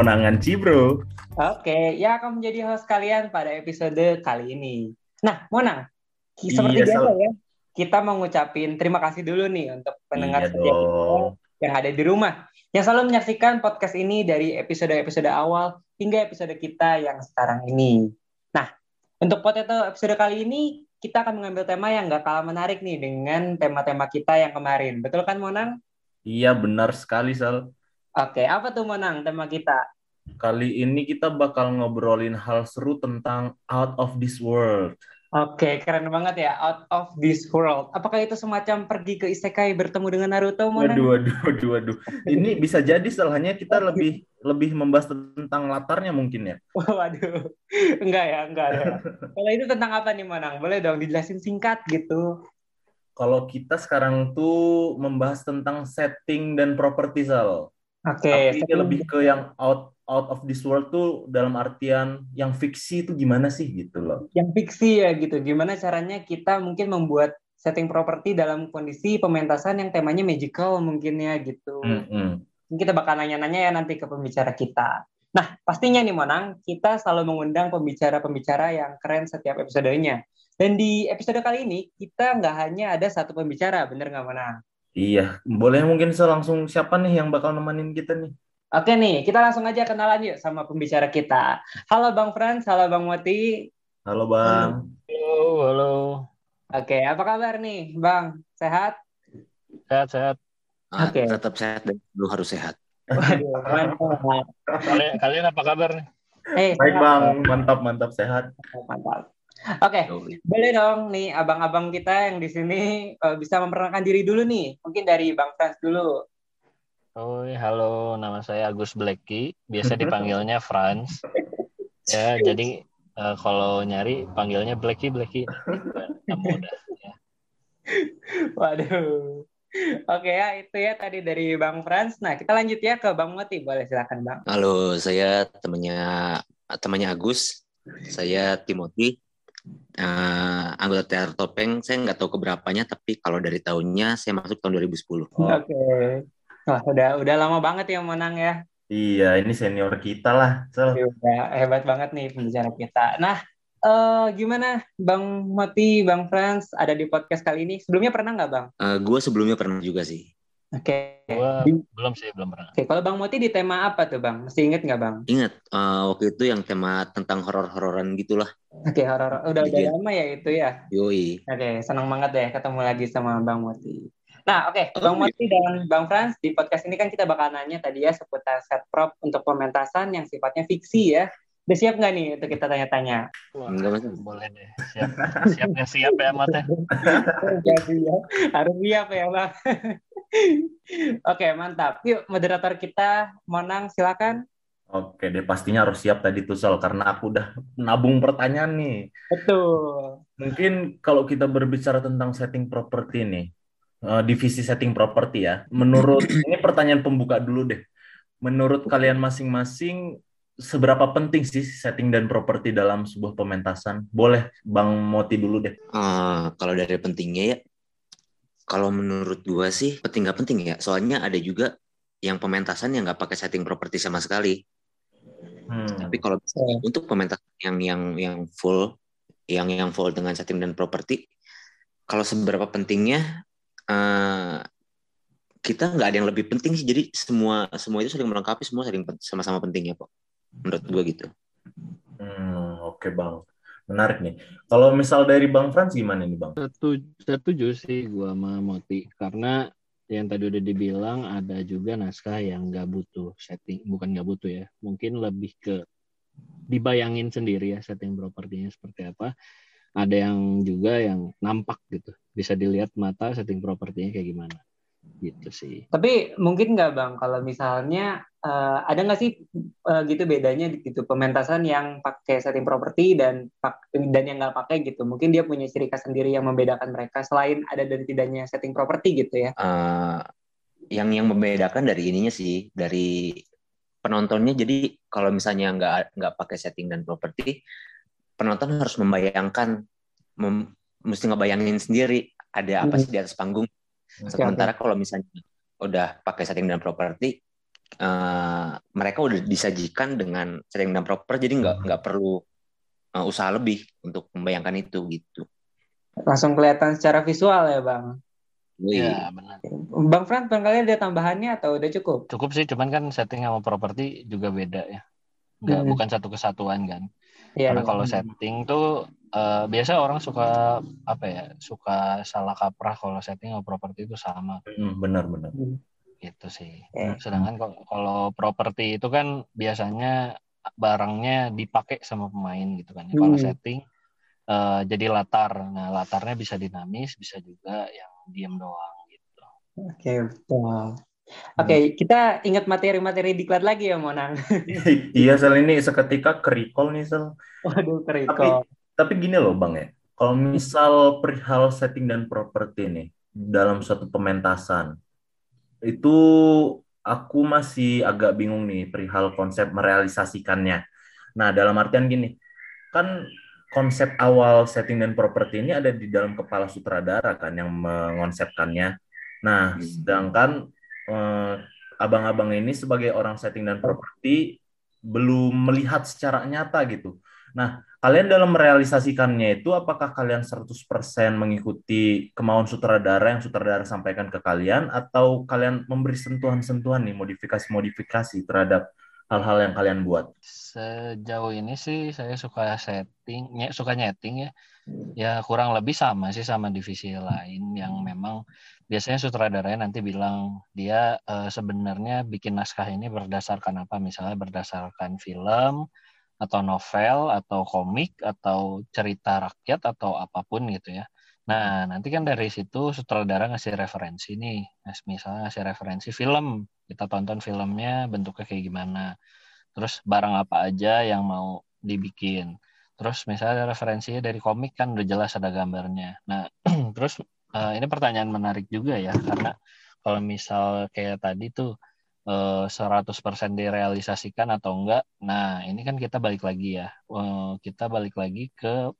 aku, Monangan Cibro. Oke, ya akan menjadi host kalian pada episode kali ini. Nah, Monang, seperti Iya, biasa Sal. ya, kita mau ngucapin terima kasih dulu nih untuk pendengar Iya setia yang ada di rumah. Yang selalu menyaksikan podcast ini dari episode-episode awal hingga episode kita yang sekarang ini. Nah, untuk potato episode kali ini, kita akan mengambil tema yang gak kalah menarik nih dengan tema-tema kita yang kemarin. Betul kan, Monang? Iya benar sekali Sal. Oke, apa tuh Monang tema kita? Kali ini kita bakal ngobrolin hal seru tentang out of this world. Oke, keren banget ya, out of this world. Apakah itu semacam pergi ke isekai bertemu dengan Naruto, Monang? Waduh, waduh, waduh, waduh. Ini bisa jadi Sal, hanya kita lebih lebih membahas tentang latarnya mungkin ya. Waduh, enggak ya, enggak ya. Kalau itu tentang apa nih, Monang? Boleh dong dijelasin singkat gitu. Kalau kita sekarang tuh membahas tentang setting dan properti Sal. Oke, Tapi setting- lebih ke yang out out of this world tuh dalam artian yang fiksi itu gimana sih gitu loh. yang fiksi ya gitu. Gimana caranya kita mungkin membuat setting properti dalam kondisi pementasan yang temanya magical mungkin ya gitu. Mm-mm. Mungkin Kita bakal nanya-nanya ya nanti ke pembicara kita. Nah, pastinya nih Monang, kita selalu mengundang pembicara-pembicara yang keren setiap episodenya. Dan di episode kali ini, kita nggak hanya ada satu pembicara, bener nggak Monang? Iya, boleh mungkin Sal langsung siapa nih yang bakal nemenin kita nih? Oke nih, kita langsung aja kenalan yuk sama pembicara kita. Halo Bang Frans, halo Bang Moti. Halo Bang. Halo, halo. Oke, apa kabar nih Bang? Sehat? Sehat-sehat. Ah, Oke. Tetap sehat dan lu harus sehat. Waduh. Kalian, kalian apa kabar nih? Eh, Baik sehat. Bang, mantap mantap sehat. Mantap. Oke, boleh dong nih abang-abang kita yang di sini eh, bisa memperkenalkan diri dulu nih. Mungkin dari Bang Frans dulu. Oh, halo, nama saya Agus Blacky. Biasa dipanggilnya Franz. Ya, jadi eh, kalau nyari panggilnya Blacky Blacky. Udah. Ya. Waduh. Oke ya, itu ya tadi dari Bang Frans. Nah, kita lanjut ya ke Bang Moti. Boleh silakan Bang. Halo, saya temannya temannya Agus. Saya Timothy. Eh, anggota teater topeng. Saya nggak tahu keberapanya, tapi kalau dari tahunnya saya masuk tahun 2010. Oh, Oke. Wah, udah udah lama banget ya menang ya. iya, ini senior kita lah. Sal. Ya Udah hebat banget nih pembicara kita. Nah, eh gimana Bang Moti, Bang Frans ada di podcast kali ini? Sebelumnya pernah nggak Bang? Eh, gue sebelumnya pernah juga sih. Oke. Gua Di- belum sih, belum pernah. Oke, kalau Bang Moti di tema apa tuh Bang? Masih inget nggak Bang? Ingat eh, waktu itu yang tema tentang horor-hororan gitulah. Oke, horor. Udah udah Iya. lama ya itu ya. Yoi. Oke, senang banget deh ketemu lagi sama Bang Moti. Nah, oke, Oh, Bang iya. Moti dan Bang Frans di podcast ini kan kita bakal nanya tadi ya seputar set prop untuk pementasan yang sifatnya fiksi ya. Udah siap nggak nih untuk kita tanya-tanya? Enggak, Mas. boleh deh. Siap, siap ya, siap ya, Mat ya. Harus siap ya, Bang. Oke, mantap. Yuk, moderator kita, Monang, silakan. Oke deh, pastinya harus siap tadi tuh Sal, karena aku udah nabung pertanyaan nih. Betul. Mungkin kalau kita berbicara tentang setting properti nih, eh, divisi setting properti ya. Menurut ini pertanyaan pembuka dulu deh. Menurut kalian masing-masing seberapa penting sih setting dan properti dalam sebuah pementasan? Boleh Bang Moti dulu deh. Eh, kalau dari pentingnya ya, kalau menurut gua sih penting nggak penting ya. Soalnya ada juga yang pementasan yang nggak pakai setting properti sama sekali. Hmm. Tapi kalau misalnya untuk pementasan yang yang yang full, yang yang full dengan setting dan properti, kalau seberapa pentingnya eh, kita nggak ada yang lebih penting sih. Jadi semua semua itu saling melengkapi, semua saling sama-sama pentingnya kok. Menurut gua gitu. Hmm, oke Bang. Menarik nih. Kalau misal dari Bang Frans gimana nih Bang? Setuju, setuju sih gua sama Moti. Karena yang tadi udah dibilang ada juga naskah yang nggak butuh setting, bukan nggak butuh ya. Mungkin lebih ke dibayangin sendiri ya setting propertinya seperti apa. Ada yang juga yang nampak gitu. Bisa dilihat mata setting propertinya kayak gimana. Gitu sih. Tapi mungkin nggak bang, kalau misalnya eh, ada nggak sih eh, gitu bedanya gitu pementasan yang pakai setting property dan dan yang nggak pakai gitu. Mungkin dia punya ciri khas sendiri yang membedakan mereka selain ada dan tidaknya setting property gitu ya. Eh, yang yang membedakan dari ininya sih dari penontonnya jadi kalau misalnya nggak nggak pakai setting dan properti penonton harus membayangkan mem- mesti ngebayangin sendiri ada apa sih di atas panggung Sementara kalau misalnya udah pakai setting dan properti, eh, mereka udah disajikan dengan setting dan proper, jadi nggak nggak perlu eh, usaha lebih untuk membayangkan itu gitu. Langsung kelihatan secara visual ya, Bang. Wih, Iya, benar. Bang Fran, barangkali ada tambahannya atau udah cukup? Cukup sih, cuman kan setting sama properti juga beda ya. Nggak, Hmm. bukan satu kesatuan kan. Iya. Karena iya. kalau setting tuh eh, biasa orang suka apa ya, suka salah kaprah kalau setting sama properti itu sama Hmm, benar-benar. gitu sih. Sedangkan kalau- properti itu kan biasanya barangnya dipakai sama pemain gitu kan. ya. Kalau Hmm. setting eh, jadi latar. Nah, latarnya bisa dinamis, bisa juga yang diem doang gitu. Oke, betul. Oke, kita ingat materi-materi diklat lagi ya, Monang. iya, Sel ini seketika ke recall nih, Sel. Waduh, Tapi, keriko. Tapi gini loh, Bang ya. Kalau misal perihal setting dan properti nih dalam suatu pementasan, itu aku masih agak bingung nih perihal konsep merealisasikannya. Nah, dalam artian gini, kan konsep awal setting dan properti ini ada di dalam kepala sutradara kan yang mengonsepkannya. Nah, Hmm. sedangkan eh, abang-abang ini sebagai orang setting dan properti belum melihat secara nyata gitu. Nah, kalian dalam merealisasikannya itu apakah kalian 100% mengikuti kemauan sutradara yang sutradara sampaikan ke kalian atau kalian memberi sentuhan-sentuhan nih modifikasi-modifikasi terhadap hal-hal yang kalian buat? Sejauh ini sih saya suka setting, suka nyeting ya. Ya kurang lebih sama sih sama divisi lain yang memang biasanya sutradaranya nanti bilang dia eh, sebenarnya bikin naskah ini berdasarkan apa? Misalnya berdasarkan film atau novel atau komik atau cerita rakyat atau apa pun gitu ya. Nah, nanti kan dari situ sutradara ngasih referensi nih. Nah, Misalnya ngasih referensi film, kita tonton filmnya bentuknya kayak gimana. Terus barang apa aja yang mau dibikin. Terus misalnya referensinya dari komik kan udah jelas ada gambarnya. Nah, terus eh, ini pertanyaan menarik juga ya karena kalau misal kayak tadi tuh eh, 100% direalisasikan atau enggak. Nah, ini kan kita balik lagi ya. Eh, kita balik lagi ke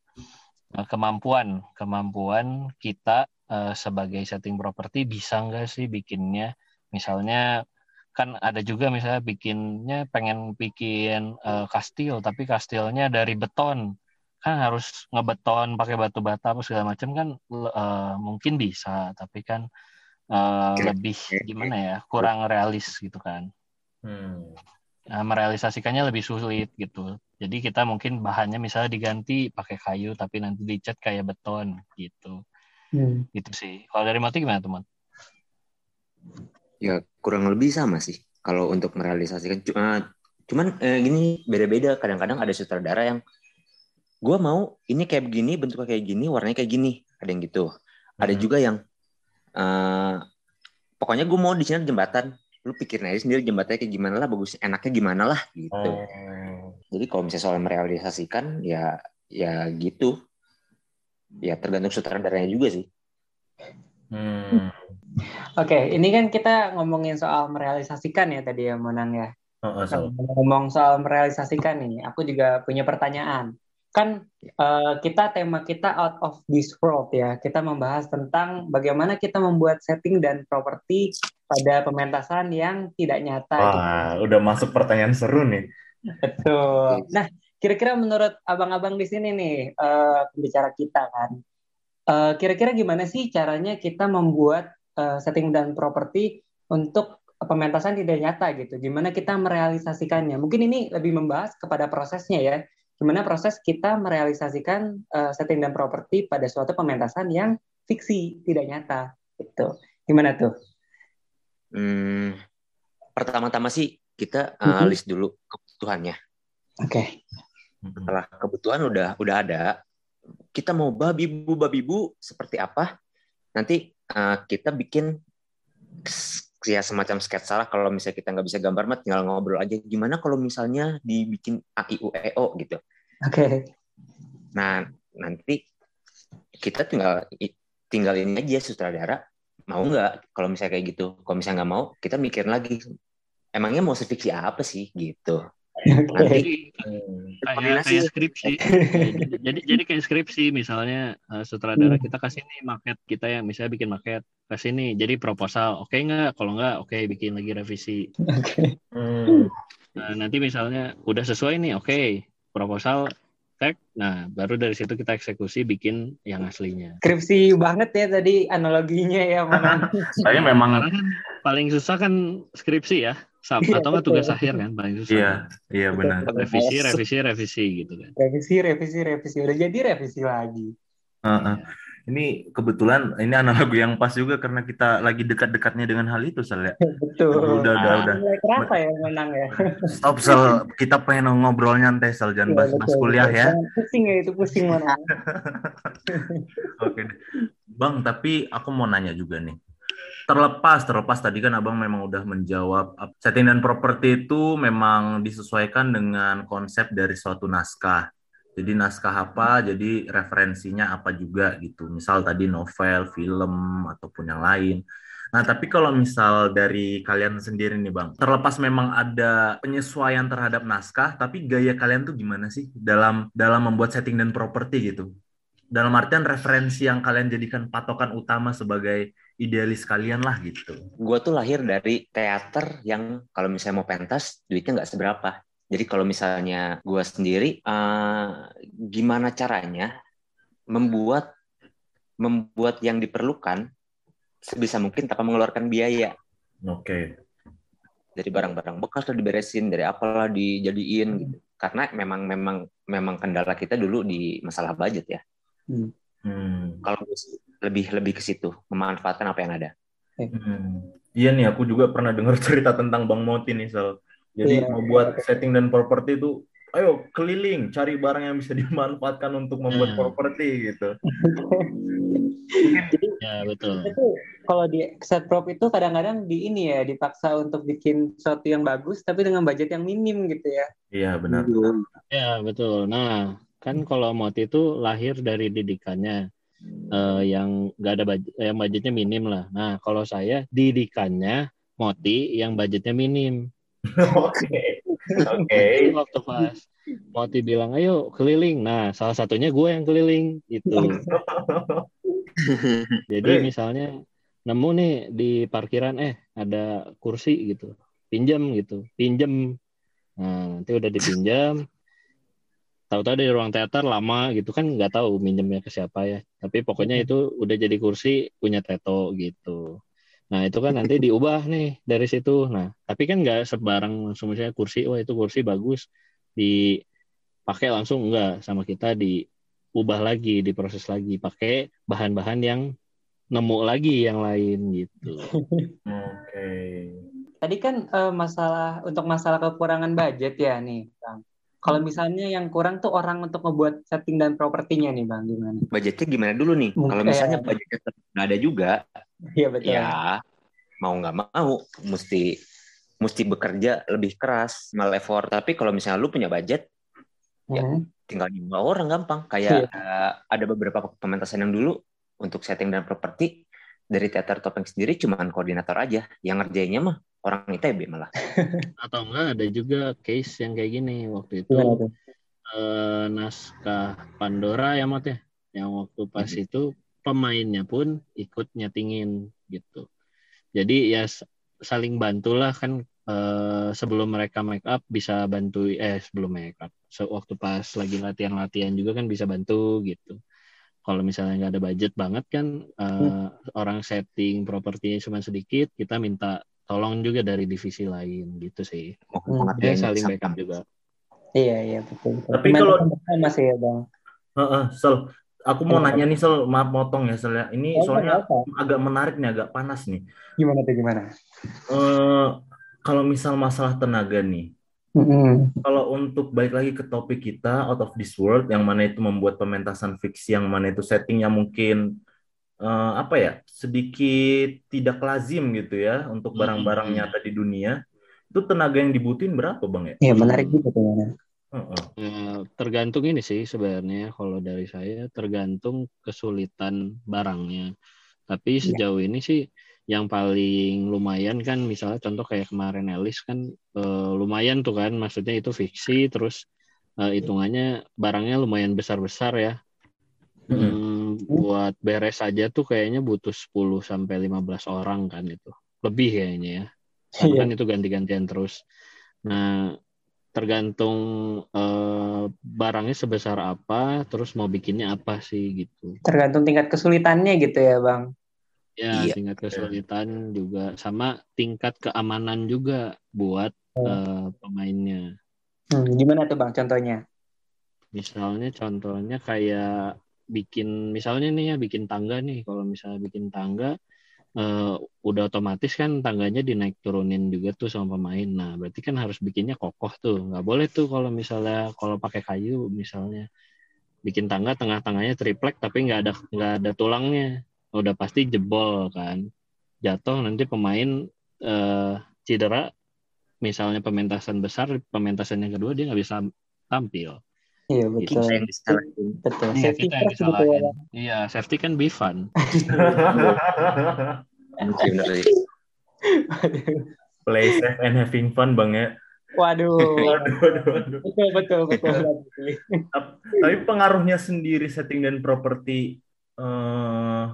eh, kemampuan, kemampuan kita eh, sebagai setting property bisa enggak sih bikinnya misalnya kan ada juga misalnya bikinnya pengen bikin eh, kastil tapi kastilnya dari beton kan harus ngebeton pakai batu bata apa segala macam kan eh, mungkin bisa tapi kan eh, Kira- lebih gimana ya kurang realis gitu kan Hmm. Nah, merealisasikannya lebih sulit gitu jadi kita mungkin bahannya misalnya diganti pakai kayu tapi nanti dicat kayak beton gitu Hmm. gitu sih kalau dari Mati gimana teman ya kurang lebih sama sih kalau untuk merealisasikan. Cuma, cuman eh, gini beda-beda. Kadang-kadang ada sutradara yang gue mau ini kayak begini, bentuknya kayak gini, warnanya kayak gini. Ada yang gitu. Ada Hmm. juga yang eh, pokoknya gue mau di sini jembatan. Lu pikirin aja sendiri jembatannya kayak gimana lah, bagus, enaknya gimana lah gitu. Oh. Jadi kalau misalnya soal merealisasikan ya ya gitu. Ya tergantung sutradaranya juga sih. Hmm. Oke, ini kan kita ngomongin soal merealisasikan ya tadi ya, Monang ya. Oh, oh, Nah, Sel. ngomong soal merealisasikan nih, aku juga punya pertanyaan. Kan eh, kita tema kita out of this world ya. Kita membahas tentang bagaimana kita membuat setting dan properti pada pementasan yang tidak nyata. gitu. Wah, udah masuk pertanyaan seru nih. Betul. Nah, kira-kira menurut abang-abang di sini nih, eh, pembicara kita kan, eh, kira-kira gimana sih caranya kita membuat eh, setting dan properti untuk pementasan tidak nyata gitu? Gimana kita merealisasikannya? Mungkin ini lebih membahas kepada prosesnya ya. Gimana proses kita merealisasikan eh, setting dan properti pada suatu pementasan yang fiksi, tidak nyata. Gitu. Gimana tuh? Hmm, pertama-tama sih kita uh, Mhm. list dulu kebutuhannya. Oke. Setelah kebutuhan udah udah ada, kita mau babi bu babi bu seperti apa? Nanti uh, kita bikin ya semacam sketsa lah. Kalau misalnya kita nggak bisa gambar mah tinggal ngobrol aja. Gimana kalau misalnya dibikin a i u e o gitu. Oke. Nah nanti kita tinggal tinggal ini aja sutradara mau nggak kalau misalnya kayak gitu. Kalau misalnya nggak mau, kita mikir lagi. Emangnya mau seviksi apa sih gitu? Nanti Hmm. kayak kayak skripsi. jadi, jadi jadi kayak skripsi misalnya eh, sutradara Hmm. kita kasih nih market kita yang misalnya bikin market kasih nih jadi proposal oke nggak kalau nggak oke bikin lagi revisi Oke. Hmm. Nah, nanti misalnya udah sesuai nih oke proposal tag nah baru dari situ kita eksekusi bikin yang aslinya Skripsi banget ya tadi analoginya ya mana. Saya memang kan paling susah kan skripsi ya Sam, Iya, atau nggak tugas akhir kan paling susah iya, iya benar. revisi revisi revisi gitu kan Revisi, revisi, revisi. Udah jadi revisi lagi. Heeh. Ini kebetulan ini analogi yang pas juga karena kita lagi dekat-dekatnya dengan hal itu, Sel ya. Betul. Udah, udah, Ah. udah. Mulai kerasa ya menang ya. Stop, Sel. Kita pengen ngobrol nyantai, Sel. Jangan Iya, bahas-bahas betul, kuliah ya. Pusing ya itu pusing mana. Oke. Bang, tapi aku mau nanya juga nih. Terlepas, terlepas tadi kan Abang memang udah menjawab setting dan properti itu memang disesuaikan dengan konsep dari suatu naskah. Jadi naskah apa, jadi referensinya apa juga gitu. Misal tadi novel, film, ataupun yang lain. Nah, tapi kalau misal dari kalian sendiri nih Bang, terlepas memang ada penyesuaian terhadap naskah, tapi gaya kalian tuh gimana sih dalam dalam membuat setting dan properti gitu? dalam artian referensi yang kalian jadikan patokan utama sebagai idealis kalian lah gitu. gue tuh lahir dari teater yang kalau misalnya mau pentas duitnya nggak seberapa. Jadi kalau misalnya gue sendiri, eh, gimana caranya membuat membuat yang diperlukan sebisa mungkin tanpa mengeluarkan biaya. Oke. Dari barang-barang bekas lah diberesin, dari apalah dijadiin gitu. Karena memang memang memang kendala kita dulu di masalah budget ya. Hmm. Kalau gue sih lebih lebih ke situ, memanfaatkan apa yang ada. Hmm. Iya nih, aku juga pernah dengar cerita tentang Bang Moti nih, Sal. Jadi Iya. mau buat setting dan properti itu, ayo keliling, cari barang yang bisa dimanfaatkan untuk membuat Hmm. properti gitu. ya betul itu kalau di set prop itu kadang-kadang di ini ya dipaksa untuk bikin sesuatu yang bagus tapi dengan budget yang minim gitu ya. Iya benar. Ya betul. Nah kan kalau Moti itu lahir dari didikannya eh, yang nggak ada budget, yang budgetnya minim lah. Nah kalau saya didikannya Moti yang budgetnya minim. Oke. Oke. Waktu pas Moti bilang ayo keliling. Nah salah satunya gue yang keliling gitu. Jadi misalnya nemu nih di parkiran eh ada kursi gitu, pinjam gitu, pinjam. Nah nanti udah dipinjam, tahu-tahu di ruang teater lama gitu kan nggak tahu minjemnya ke siapa ya. Tapi pokoknya itu udah jadi kursi punya Teto gitu. Nah itu kan nanti diubah nih dari situ. Nah tapi kan nggak sebarang langsung misalnya kursi, wah itu kursi bagus dipakai langsung enggak sama kita diubah lagi, diproses lagi, pakai bahan-bahan yang nemu lagi yang lain gitu. Oke. Tadi kan eh, masalah untuk masalah kekurangan budget ya nih, Bang. Kalau misalnya yang kurang tuh orang untuk ngebuat setting dan propertinya nih, Bang, gimana? Budgetnya gimana dulu nih? Kalau misalnya budgetnya nggak ada juga, Iya betul. ya mau nggak mau mesti mesti bekerja lebih keras, mal effort. Tapi kalau misalnya lu punya budget, ya. Hmm. tinggal nyewa orang gampang. Kayak eh, ada beberapa pementasan yang dulu untuk setting dan properti dari teater topeng sendiri cuman koordinator aja. Yang ngerjainnya mah orang ITB malah. Atau enggak ada juga case yang kayak gini waktu itu tuh? eh, naskah Pandora ya Mat ya. Yang waktu pas itu pemainnya pun ikut nyetingin gitu. Jadi ya saling bantulah kan eh, sebelum mereka make up bisa bantu eh sebelum make up. So, waktu pas lagi latihan-latihan juga kan bisa bantu gitu. Kalau misalnya nggak ada budget banget kan eh, orang setting propertinya cuma sedikit, kita minta tolong juga dari divisi lain gitu sih. Mau Hmm. Ya dia saling sama. backup juga. Iya, iya betul. Tapi Main kalau- bersama sih ya, Bang. Heeh, Sel. Aku mau Apa? nanya nih, Sel. Maaf motong ya, Sel. ya. Ini Apa, soalnya apa? agak menarik nih, agak panas nih. Gimana tuh gimana? Eh, kalau misal masalah tenaga nih, Mm-mm. kalau untuk balik lagi ke topik kita out of this world yang mana itu membuat pementasan fiksi yang mana itu settingnya mungkin eh, apa ya sedikit tidak lazim gitu ya untuk barang-barang Hmm. nyata di dunia itu tenaga yang dibutuhin berapa bang ya? Iya menarik juga tuh. Eh, tergantung ini sih sebenarnya kalau dari saya tergantung kesulitan barangnya. Tapi sejauh ini sih yang paling lumayan kan misalnya contoh kayak kemarin Elis kan eh, lumayan tuh kan maksudnya itu fiksi terus eh, hitungannya barangnya lumayan besar-besar ya. Hmm, buat beres aja tuh kayaknya butuh 10 sampai 15 orang kan itu. Lebih kayaknya ya. Karena Iya. kan itu ganti-gantian terus. Nah, tergantung eh, barangnya sebesar apa, terus mau bikinnya apa sih gitu. Tergantung tingkat kesulitannya gitu ya, Bang. Ya, Iya. tingkat kesulitan juga sama tingkat keamanan juga buat Oh. eh, pemainnya. Hmm, gimana tuh, Bang, contohnya? Misalnya contohnya kayak bikin misalnya nih ya bikin tangga nih. Kalau misalnya bikin tangga eh, udah otomatis kan tangganya dinaik turunin juga tuh sama pemain. Nah, berarti kan harus bikinnya kokoh tuh. Nggak boleh tuh kalau misalnya kalau pakai kayu misalnya bikin tangga tengah-tengahnya triplek tapi nggak ada nggak ada tulangnya. Udah pasti jebol kan. Jatuh nanti pemain eh, cedera. Misalnya pementasan besar, pementasan yang kedua dia nggak bisa tampil. Iya, betul. Kita yang disalahin. Betul. Iya, Safety kita yang disalahin. Iya, safety kan be fun. Play safe and having fun bang ya. Waduh. Waduh, waduh, waduh. betul, betul, betul. Tapi pengaruhnya sendiri setting dan properti eh,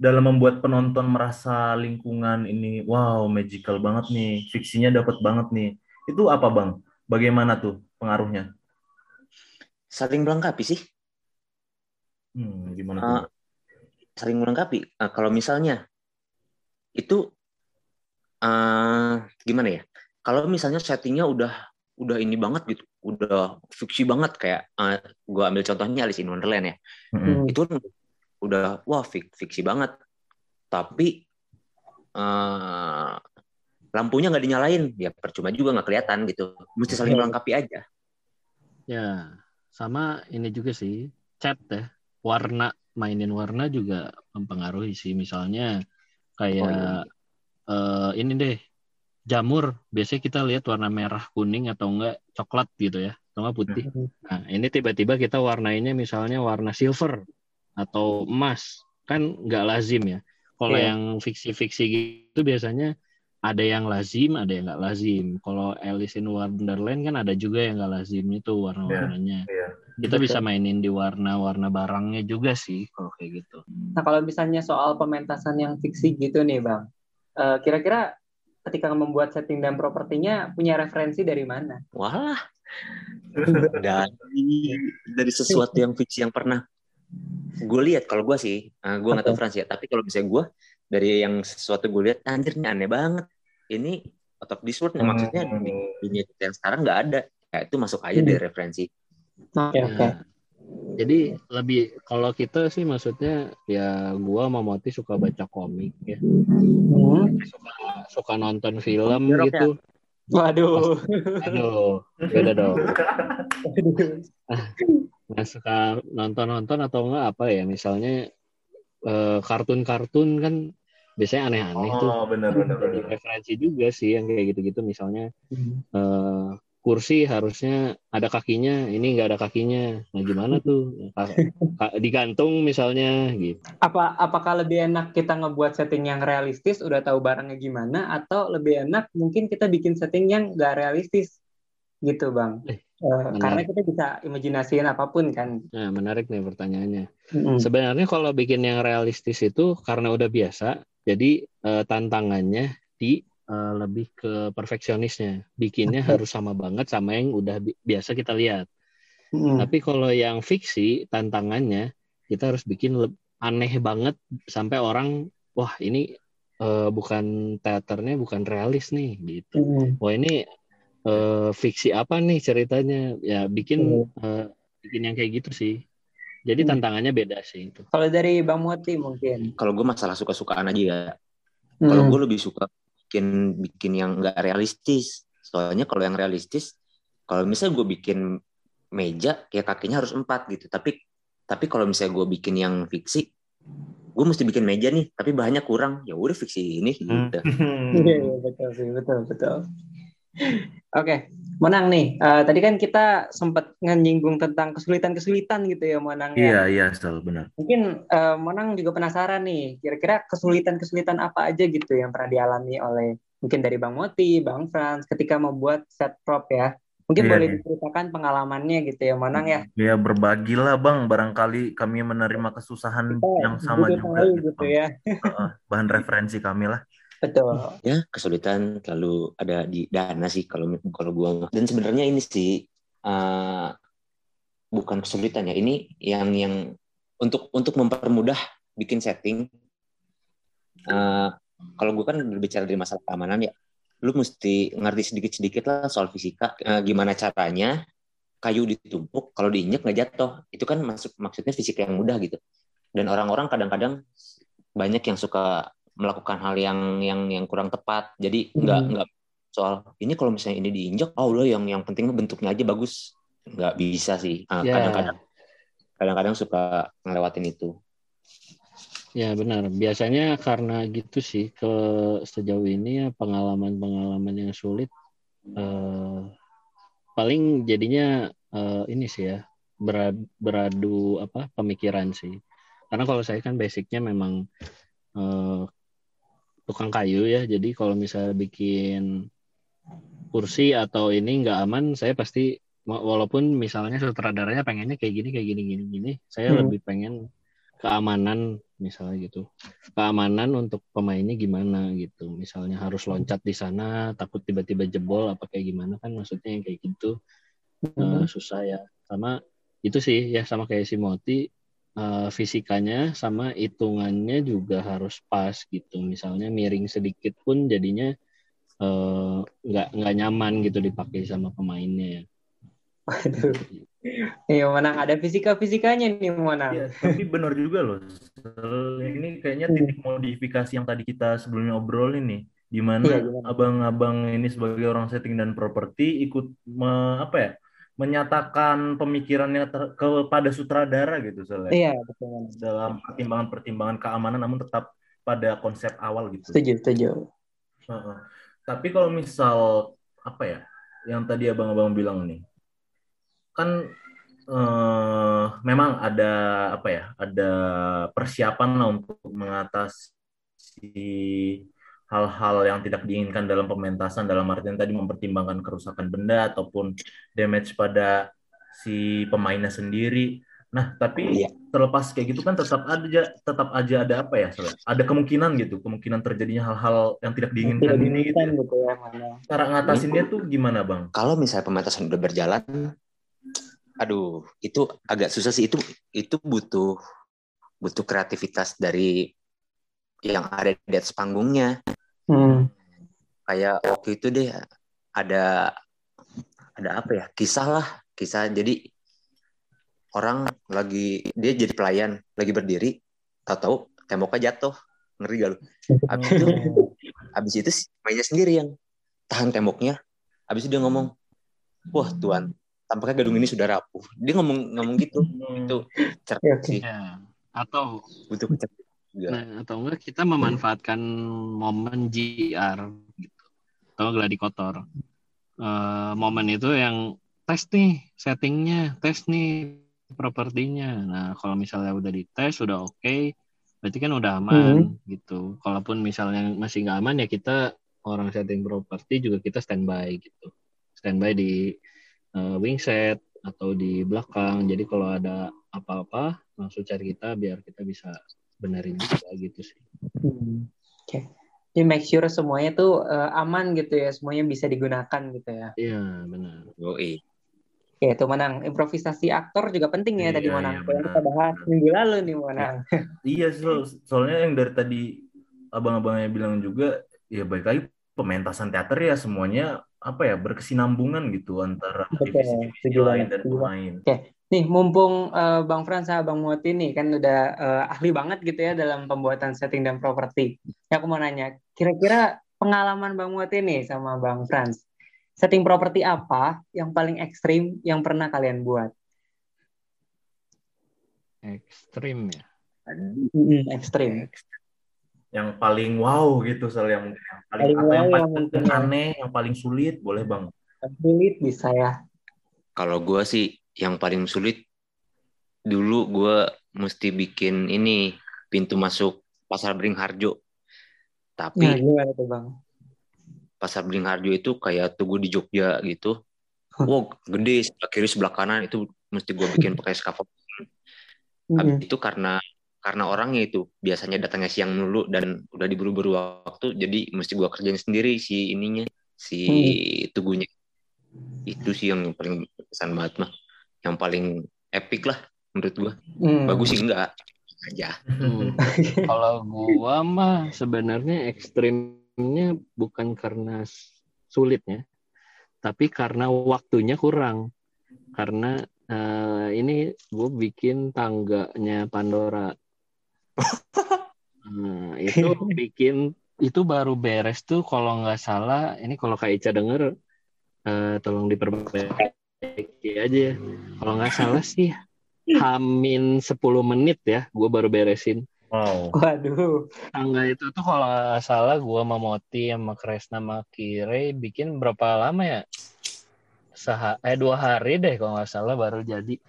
dalam membuat penonton merasa lingkungan ini wow magical banget nih, fiksinya dapat banget nih. Itu apa bang? Bagaimana tuh pengaruhnya? Saling melengkapi sih. Hmm, gimana tuh? Eh, saling melengkapi. Eh, kalau misalnya itu eh gimana ya? Kalau misalnya settingnya udah udah ini banget gitu, udah fiksi banget kayak eh, gue ambil contohnya Alice in Wonderland ya. Hmm. Itu udah wah fik- fiksi banget. Tapi eh lampunya nggak dinyalain, ya percuma juga nggak kelihatan gitu. Mesti saling Iya. melengkapi aja. Ya, sama ini juga sih, cat ya. Warna, mainin warna juga mempengaruhi sih. Misalnya kayak eh, ini deh, jamur. Biasanya kita lihat warna merah, kuning, atau enggak coklat gitu ya, atau enggak putih. Nah, ini tiba-tiba kita warnainnya misalnya warna silver atau emas. Kan nggak lazim ya. Kalau Iya. yang fiksi-fiksi gitu biasanya ada yang lazim, ada yang nggak lazim. Kalau Alice in Wonderland kan ada juga yang nggak lazim itu warna-warnanya. Iya. Kita Betul. bisa mainin di warna-warna barangnya juga sih kalau kayak gitu. Nah, kalau misalnya soal pementasan yang fiksi gitu nih, Bang. Eh, kira-kira ketika membuat setting dan propertinya punya referensi dari mana? Wah, dari dari sesuatu yang fiksi yang pernah gue lihat kalau gue sih, gue nggak tahu Frans ya, tapi kalau misalnya gue dari yang sesuatu gue lihat, anjir ini aneh banget. Ini out of this world, Hmm. maksudnya di dunia kita yang sekarang nggak ada. Ya itu masuk aja dari referensi. Oke, oke. Nah, jadi lebih kalau kita sih maksudnya ya gua sama Moti suka baca komik ya. Hmm. Suka suka nonton film Jerok gitu. Waduh. Aduh, beda dong. Nah, suka nonton-nonton atau enggak apa ya misalnya eh, kartun-kartun kan biasanya aneh-aneh tuh. Oh benar benar Jadi benar. referensi juga sih yang kayak gitu-gitu misalnya eh, kursi harusnya ada kakinya, ini nggak ada kakinya. Nah gimana tuh? Digantung misalnya gitu. Apa apakah lebih enak kita ngebuat setting yang realistis, udah tahu barangnya gimana, atau lebih enak mungkin kita bikin setting yang nggak realistis, gitu, Bang? Eh, Eh, karena kita bisa imajinasiin apa pun kan. Nah menarik nih pertanyaannya. Mm-mm. Sebenarnya kalau bikin yang realistis itu karena udah biasa, jadi eh, tantangannya di eh, lebih ke perfeksionisnya. Bikinnya harus sama banget sama yang udah bi- biasa kita lihat. Mm-mm. Tapi kalau yang fiksi tantangannya kita harus bikin aneh banget sampai orang wah ini eh, bukan teaternya bukan realis nih gitu. Mm-mm. Wah ini eh, fiksi apa nih ceritanya? Ya bikin eh, bikin yang kayak gitu sih. Jadi Hmm. tantangannya beda sih itu. Kalau dari Bang Moti mungkin. Kalau gue masalah suka-sukaan aja ya. Kalau Mm. gue lebih suka bikin bikin yang nggak realistis. Soalnya kalau yang realistis, kalau misalnya gue bikin meja, ya kakinya harus empat gitu. Tapi tapi kalau misalnya gue bikin yang fiksi, gue mesti bikin meja nih, tapi bahannya kurang. Ya udah fiksi ini gitu. Iya, iya, betul sih, betul, betul. Oke, menang nih. Uh, tadi kan kita sempat nyinggung tentang kesulitan-kesulitan gitu ya, menang. Iya, iya, selalu benar. Mungkin uh, menang juga penasaran nih, kira-kira kesulitan-kesulitan apa aja gitu yang pernah dialami oleh mungkin dari Bang Moti, Bang Franz ketika membuat set prop ya. Mungkin iya, boleh iya. diceritakan pengalamannya gitu ya, Manang ya. Ya berbagilah Bang, barangkali kami menerima kesusahan kita yang sama juga gitu, gitu ya. Bahan referensi kami lah. Betul. Ya, kesulitan selalu ada di dana sih kalau kalau gua dan sebenarnya ini sih uh, bukan kesulitan ya, ini yang yang untuk untuk mempermudah bikin setting uh, kalau gue kan berbicara dari masalah keamanan ya lu mesti ngerti sedikit-sedikit lah soal fisika e, gimana caranya kayu ditumpuk kalau diinjek nggak jatuh itu kan maksud maksudnya fisika yang mudah gitu dan orang-orang kadang-kadang banyak yang suka melakukan hal yang yang yang kurang tepat jadi nggak hmm. nggak soal ini kalau misalnya ini diinjek oh udah yang yang penting bentuknya aja bagus nggak bisa sih nah, yeah. kadang-kadang kadang-kadang suka ngelewatin itu Ya benar. Biasanya karena gitu sih ke sejauh ini ya pengalaman-pengalaman yang sulit eh, paling jadinya eh, ini sih ya beradu, beradu apa pemikiran sih. Karena kalau saya kan basicnya memang eh, tukang kayu ya. Jadi kalau misalnya bikin kursi atau ini nggak aman, saya pasti walaupun misalnya sutradaranya pengennya kayak gini kayak gini gini gini, saya hmm. lebih pengen keamanan misalnya gitu keamanan untuk pemainnya gimana gitu misalnya harus loncat di sana takut tiba-tiba jebol apa kayak gimana kan maksudnya yang kayak gitu mm-hmm. uh, susah ya sama itu sih ya sama kayak si Moti uh, fisikanya sama hitungannya juga harus pas gitu misalnya miring sedikit pun jadinya eh, nggak uh, nggak nyaman gitu dipakai sama pemainnya ya. Waduh. Iya menang ada fisika-fisikanya nih mana. Ya, tapi benar juga loh. Ini kayaknya titik modifikasi yang tadi kita sebelumnya obrolin nih. Di mana ya, abang-abang ini sebagai orang setting dan properti ikut me, apa ya? Menyatakan pemikirannya ter, kepada sutradara gitu soalnya. Iya, betul. Dalam pertimbangan-pertimbangan keamanan namun tetap pada konsep awal gitu. Setuju, setuju. Uh -uh. Tapi kalau misal apa ya? Yang tadi abang-abang bilang nih, kan uh, memang ada apa ya ada persiapan lah untuk mengatasi hal-hal yang tidak diinginkan dalam pementasan dalam artian tadi mempertimbangkan kerusakan benda ataupun damage pada si pemainnya sendiri. Nah, tapi iya. terlepas kayak gitu kan tetap ada tetap aja ada apa ya? Ada kemungkinan gitu, kemungkinan terjadinya hal-hal yang tidak diinginkan tidak ini gitu. Ya. gitu ya, Cara ngatasinnya tuh gimana, Bang? Kalau misalnya pementasan udah berjalan, aduh itu agak susah sih itu itu butuh butuh kreativitas dari yang ada di atas panggungnya hmm. kayak waktu itu deh ada ada apa ya kisah lah kisah jadi orang lagi dia jadi pelayan lagi berdiri tahu-tahu temboknya jatuh ngeri gak lu habis itu habis itu mainnya sendiri yang tahan temboknya habis itu dia ngomong wah tuan tampaknya gedung ini sudah rapuh. Dia ngomong ngomong gitu. Hmm. Itu cerdas sih. Ya. Atau butuh Nah, atau enggak kita memanfaatkan momen GR gitu. Atau gladi-kotor. Uh, momen itu yang tes nih settingnya, tes nih propertinya. Nah, kalau misalnya udah dites, udah oke, okay, berarti kan udah aman hmm. gitu. Kalaupun misalnya masih nggak aman ya kita orang setting properti juga kita standby gitu. Standby di uh, wingset atau di belakang. Jadi kalau ada apa-apa langsung cari kita biar kita bisa benerin juga gitu sih. Hmm. Oke. Okay. Jadi make sure semuanya tuh uh, aman gitu ya, semuanya bisa digunakan gitu ya. Iya, benar. Oke. Ya, itu Manang. Improvisasi aktor juga penting ya iya, tadi Manang. Iya, yang kita bahas minggu lalu nih Manang. iya, so, soalnya yang dari tadi abang-abangnya bilang juga, ya baik lagi pementasan teater ya semuanya apa ya berkesinambungan gitu antara divisi-divisi lain dan pemain. Oke, nih mumpung uh, Bang Frans sama Bang Moti nih kan udah uh, ahli banget gitu ya dalam pembuatan setting dan properti. Ya aku mau nanya, kira-kira pengalaman Bang Moti nih sama Bang Frans, setting properti apa yang paling ekstrim yang pernah kalian buat? Ekstrim ya. Hmm, ekstrim. yang paling wow gitu soal yang yang paling, Paling atau yang wow paling mungkin ya. aneh yang paling sulit boleh bang Sulit bisa ya. Kalau gue sih yang paling sulit dulu gue mesti bikin ini pintu masuk pasar Beringharjo. Tapi Nah, gimana tuh bang? pasar Beringharjo itu kayak tugu di Jogja gitu. Wow, gede sebelah kiri sebelah kanan itu mesti gue bikin pakai scaffold. Habis Mm-mm. itu karena karena orangnya itu biasanya datangnya siang dulu dan udah diburu-buru waktu, jadi mesti gue kerjain sendiri si ininya, si tugunya. Itu sih yang paling kesan banget mah, yang paling epic lah menurut gue. Hmm. Bagus sih enggak aja. Hmm. Kalau gua mah sebenarnya ekstrimnya bukan karena sulitnya, tapi karena waktunya kurang. Karena eh, ini gue bikin tangganya Pandora. Nah, itu bikin itu baru beres tuh kalau nggak salah. Ini kalau Kak Ica denger, eh, tolong diperbaiki aja. ya. Kalau nggak salah sih Hamin 10 menit ya, gue baru beresin. wow Waduh. Tangga itu tuh kalau nggak salah gue sama Moti sama Kresna sama Kire bikin berapa lama ya? Seha eh dua hari deh kalau nggak salah baru jadi.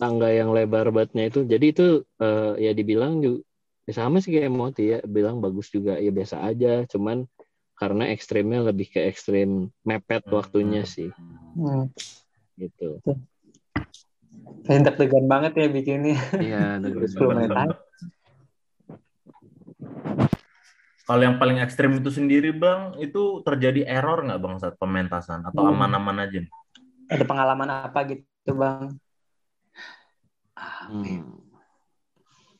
Tangga yang lebar batnya itu. Jadi itu eh, ya dibilang juga ya sama sih kayak Moti ya, bilang bagus juga ya biasa aja. Cuman karena ekstrimnya lebih ke ekstrim mepet waktunya sih Hmm. gitu. Deg-degan banget ya bikinnya. Iya, deg-degan. 10 menit aja. kalau yang paling ekstrim itu sendiri bang itu terjadi error nggak bang saat pementasan atau Hmm. aman-aman aja Ada pengalaman apa gitu bang? Hmm.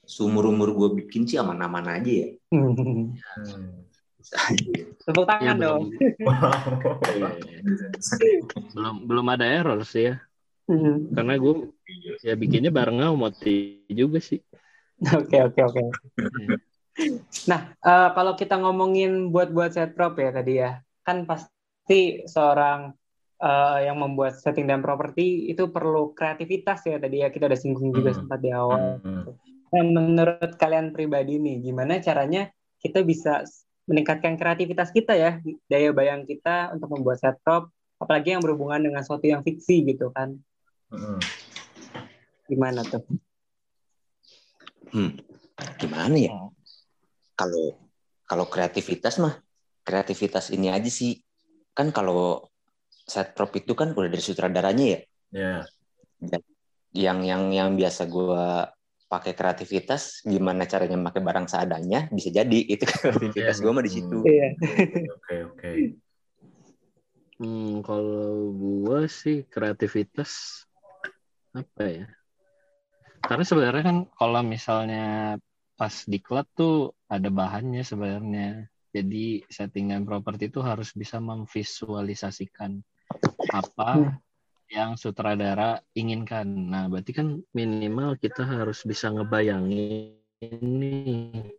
Seumur umur gue bikin sih aman-aman aja ya. Hmm. Tepuk Ya, tangan dong. belum, Wow. Iya. belum belum ada error sih ya. Hmm. karena gue ya bikinnya bareng sama Moti juga sih Oke oke oke. Nah eh, kalau kita ngomongin buat-buat set prop ya tadi ya, kan pasti seorang eh, yang membuat setting dan properti itu perlu kreativitas ya tadi ya kita udah singgung juga Hmm. sempat di awal. Hmm. Nah, menurut kalian pribadi nih, gimana caranya kita bisa meningkatkan kreativitas kita ya, daya bayang kita untuk membuat set prop, apalagi yang berhubungan dengan sesuatu yang fiksi gitu kan? Hmm. Gimana tuh? Hmm. Gimana ya? Kalau kalau kreativitas mah kreativitas ini aja sih. Kan kalau set prop itu kan udah dari sutradaranya ya. ya Yang yang yang biasa gue pakai kreativitas gimana caranya pakai barang seadanya bisa jadi itu kreativitas gue mah di situ. Iya. oke oke hmm, kalau gue sih kreativitas apa ya karena sebenarnya kan kalau misalnya pas di klub tuh ada bahannya sebenarnya jadi settingan properti itu harus bisa memvisualisasikan apa Hmm. Yang sutradara inginkan. Nah, berarti kan minimal kita harus bisa ngebayangin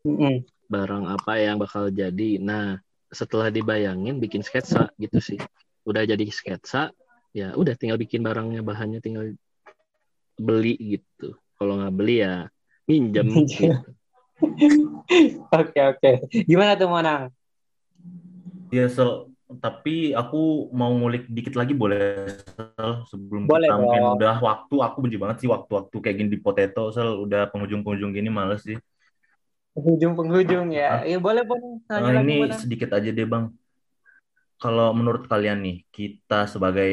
Mm-mm. barang apa yang bakal jadi. Nah, setelah dibayangin bikin sketsa gitu sih. Udah jadi sketsa, ya udah tinggal bikin barangnya, bahannya tinggal beli gitu. Kalau nggak beli ya minjem. gitu. Oke oke. Gimana tuh Monang? ya sel tapi aku mau ngulik dikit lagi boleh sel sebelum Boleh kita mungkin udah waktu aku benci banget sih waktu-waktu kayak gini di potato sel udah penghujung-penghujung gini males sih Penghujung-penghujung ya. Hah? Iya boleh. Nanya Nah, lagi ini Monang. sedikit aja deh bang. Kalau menurut kalian nih, kita sebagai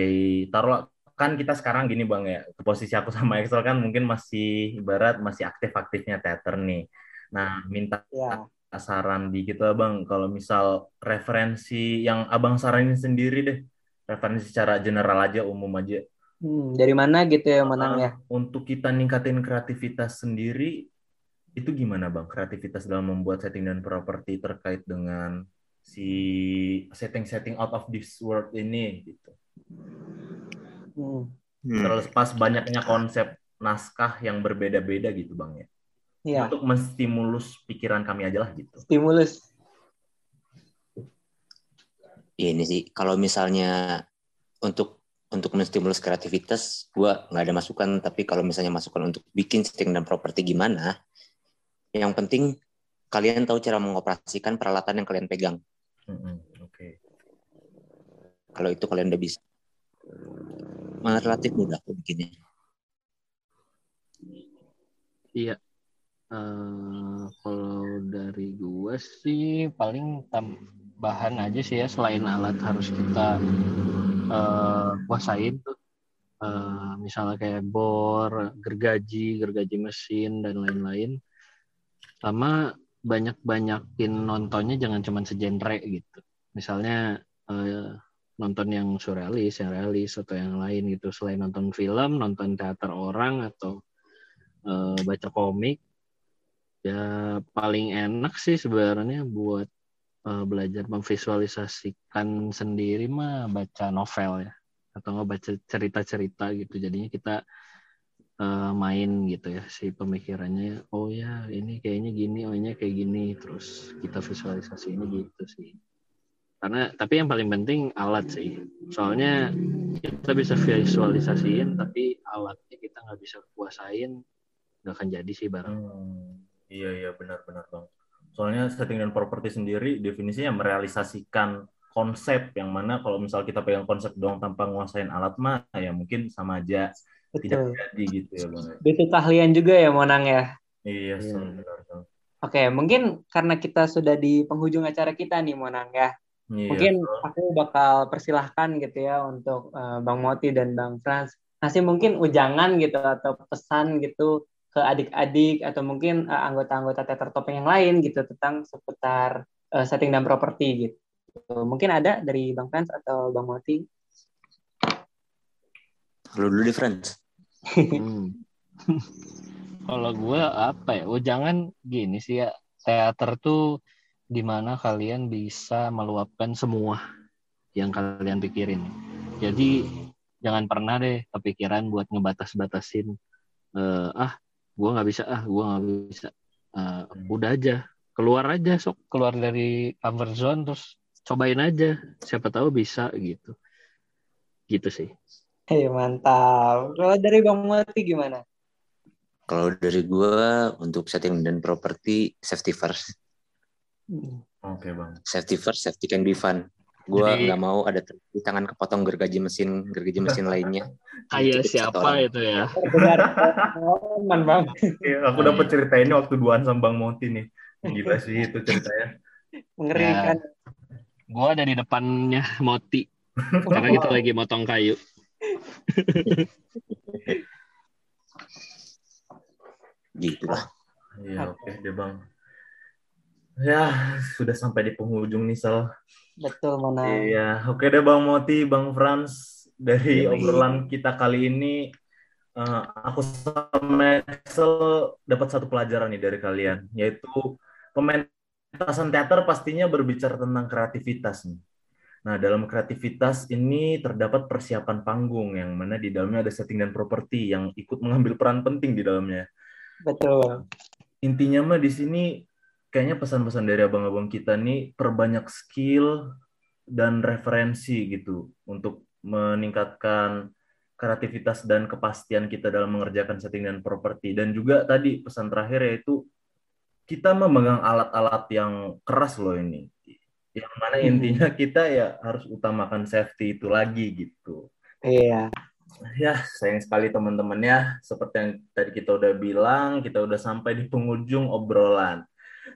taruh kan kita sekarang gini bang ya, posisi aku sama Excel kan mungkin masih ibarat masih aktif-aktifnya teater nih. Nah, minta Ya. Saran dikit lah bang, kalau misal referensi yang abang saranin sendiri deh, referensi secara general aja, umum aja. Hmm, dari mana gitu ya Monang ya? Untuk kita ningkatin kreativitas sendiri, itu gimana bang? Kreativitas dalam membuat setting dan properti terkait dengan si setting-setting out of this world ini gitu. Hmm. Hmm. Terus pas banyaknya konsep naskah yang berbeda-beda gitu bang ya. Iya. Untuk menstimulus pikiran kami aja lah gitu. Stimulus. ini sih kalau misalnya untuk untuk menstimulus kreativitas gua nggak ada masukan tapi kalau misalnya masukan untuk bikin setting dan properti gimana yang penting kalian tahu cara mengoperasikan peralatan yang kalian pegang. Mm-mm, Oke. Kalau itu kalian udah bisa. Malah relatif mudah kok bikinnya. Iya. Eh, kalau dari gua sih paling tambahan aja sih ya selain alat harus kita eh, kuasain tuh. Eh, misalnya kayak bor, gergaji, gergaji mesin dan lain-lain. Sama banyak-banyakin nontonnya jangan cuma segenre gitu. Misalnya eh, nonton yang surrealis, yang realis atau yang lain gitu. Selain nonton film, nonton teater orang atau eh, baca komik ya paling enak sih sebenarnya buat eh, belajar memvisualisasikan sendiri mah baca novel ya atau nggak baca cerita-cerita gitu. Jadinya kita eh, main gitu ya si pemikirannya oh ya ini kayaknya gini oh ini kayak gini. Terus kita visualisasi ini gitu sih. Karena tapi yang paling penting alat sih. Soalnya kita bisa visualisasiin tapi alatnya kita nggak bisa kuasain nggak akan jadi sih barang. Hmm, iya iya benar-benar bang. Soalnya setting dan properti sendiri definisinya merealisasikan konsep yang mana kalau misal kita pegang konsep doang tanpa nguasain alat mah ya mungkin sama aja tidak Betul. jadi gitu ya bang. Butuh keahlian juga ya Monang ya. Iya, Iya. Benar, Sol. Oke, mungkin karena kita sudah di penghujung acara kita nih Monang ya. Iya, Mungkin aku bakal persilahkan gitu ya untuk eh, Bang Moti dan Bang Frans ngasih mungkin ujangan gitu atau pesan gitu ke adik-adik atau mungkin eh, anggota-anggota teater topeng yang lain gitu tentang seputar eh, setting dan properti gitu. Mungkin ada dari Bang Frans atau Bang Moti. Lu dulu di friends. Hmm. Kalau gue apa ya? Oh jangan gini sih ya. Teater tuh di mana kalian bisa meluapkan semua yang kalian pikirin. Jadi jangan pernah deh kepikiran buat ngebatas-batasin. eh, ah, gue nggak bisa. Ah, gue nggak bisa. Eh, udah aja. Keluar aja sok. Keluar dari comfort zone terus cobain aja. Siapa tahu bisa gitu. Gitu sih. Hei, mantap. Kalau dari Bang Moti gimana? Kalau dari gua untuk setting dan properti safety first. Hmm. Oke bang. Safety first, safety can be fun. Gua Jadi- nggak mau ada di tangan kepotong gergaji mesin, gergaji mesin lainnya. Kayak siapa orang. itu ya? Benar. Aman, Bang. Aku dapat cerita ini waktu duaan sama Bang Moti nih. Gila sih itu ceritanya. Mengerikan. Gua ada di depannya Moti karena kita lagi motong kayu. Gitu lah. Iya, oke deh bang. Ya, sudah sampai di penghujung nih, Sal. Betul, Monang. Iya, oke deh Bang Moti, Bang Frans. Dari obrolan kita kali ini, eh, aku sama Axel dapat satu pelajaran nih dari kalian, yaitu pementasan teater pastinya berbicara tentang kreativitas nih. Nah, dalam kreativitas ini terdapat persiapan panggung yang mana di dalamnya ada setting dan properti yang ikut mengambil peran penting di dalamnya. Betul. Intinya mah di sini kayaknya pesan-pesan dari abang-abang kita nih perbanyak skill dan referensi gitu untuk meningkatkan kreativitas dan kepastian kita dalam mengerjakan setting dan properti dan juga tadi pesan terakhir yaitu kita memegang alat-alat yang keras loh ini yang mana Mhm. intinya kita ya harus utamakan safety itu lagi gitu Iya. Ya, sayang sekali teman-teman ya. Seperti yang tadi kita udah bilang, kita udah sampai di penghujung obrolan.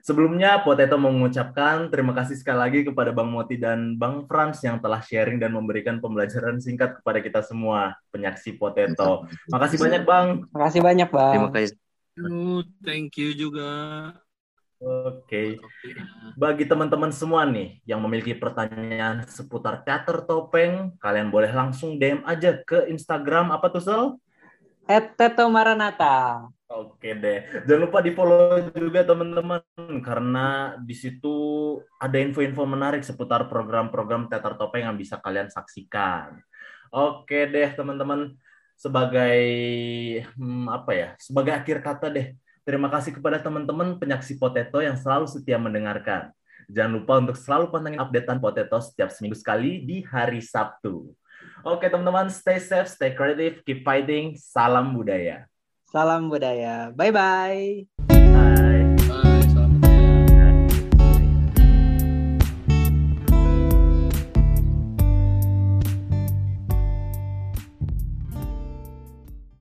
Sebelumnya, Potato mengucapkan terima kasih sekali lagi kepada Bang Moti dan Bang Frans yang telah sharing dan memberikan pembelajaran singkat kepada kita semua, penyaksi Potato. Makasih banyak, Bang. Makasih banyak, Bang. Terima kasih. You, thank you juga. Oke. Bagi teman-teman semua nih yang memiliki pertanyaan seputar teater topeng, kalian boleh langsung DM aja ke Instagram apa tuh, Sel? At Teto Maranata. Oke deh. Jangan lupa di follow juga teman-teman karena di situ ada info-info menarik seputar program-program teater topeng yang bisa kalian saksikan. Oke deh teman-teman. Sebagai hmm, apa ya? Sebagai akhir kata deh. Terima kasih kepada teman-teman penyaksi Potato yang selalu setia mendengarkan. Jangan lupa untuk selalu pantengin updatean Potato setiap seminggu sekali di hari Sabtu. Oke teman-teman, stay safe, stay creative, keep fighting. Salam budaya. Salam budaya. Bye-bye.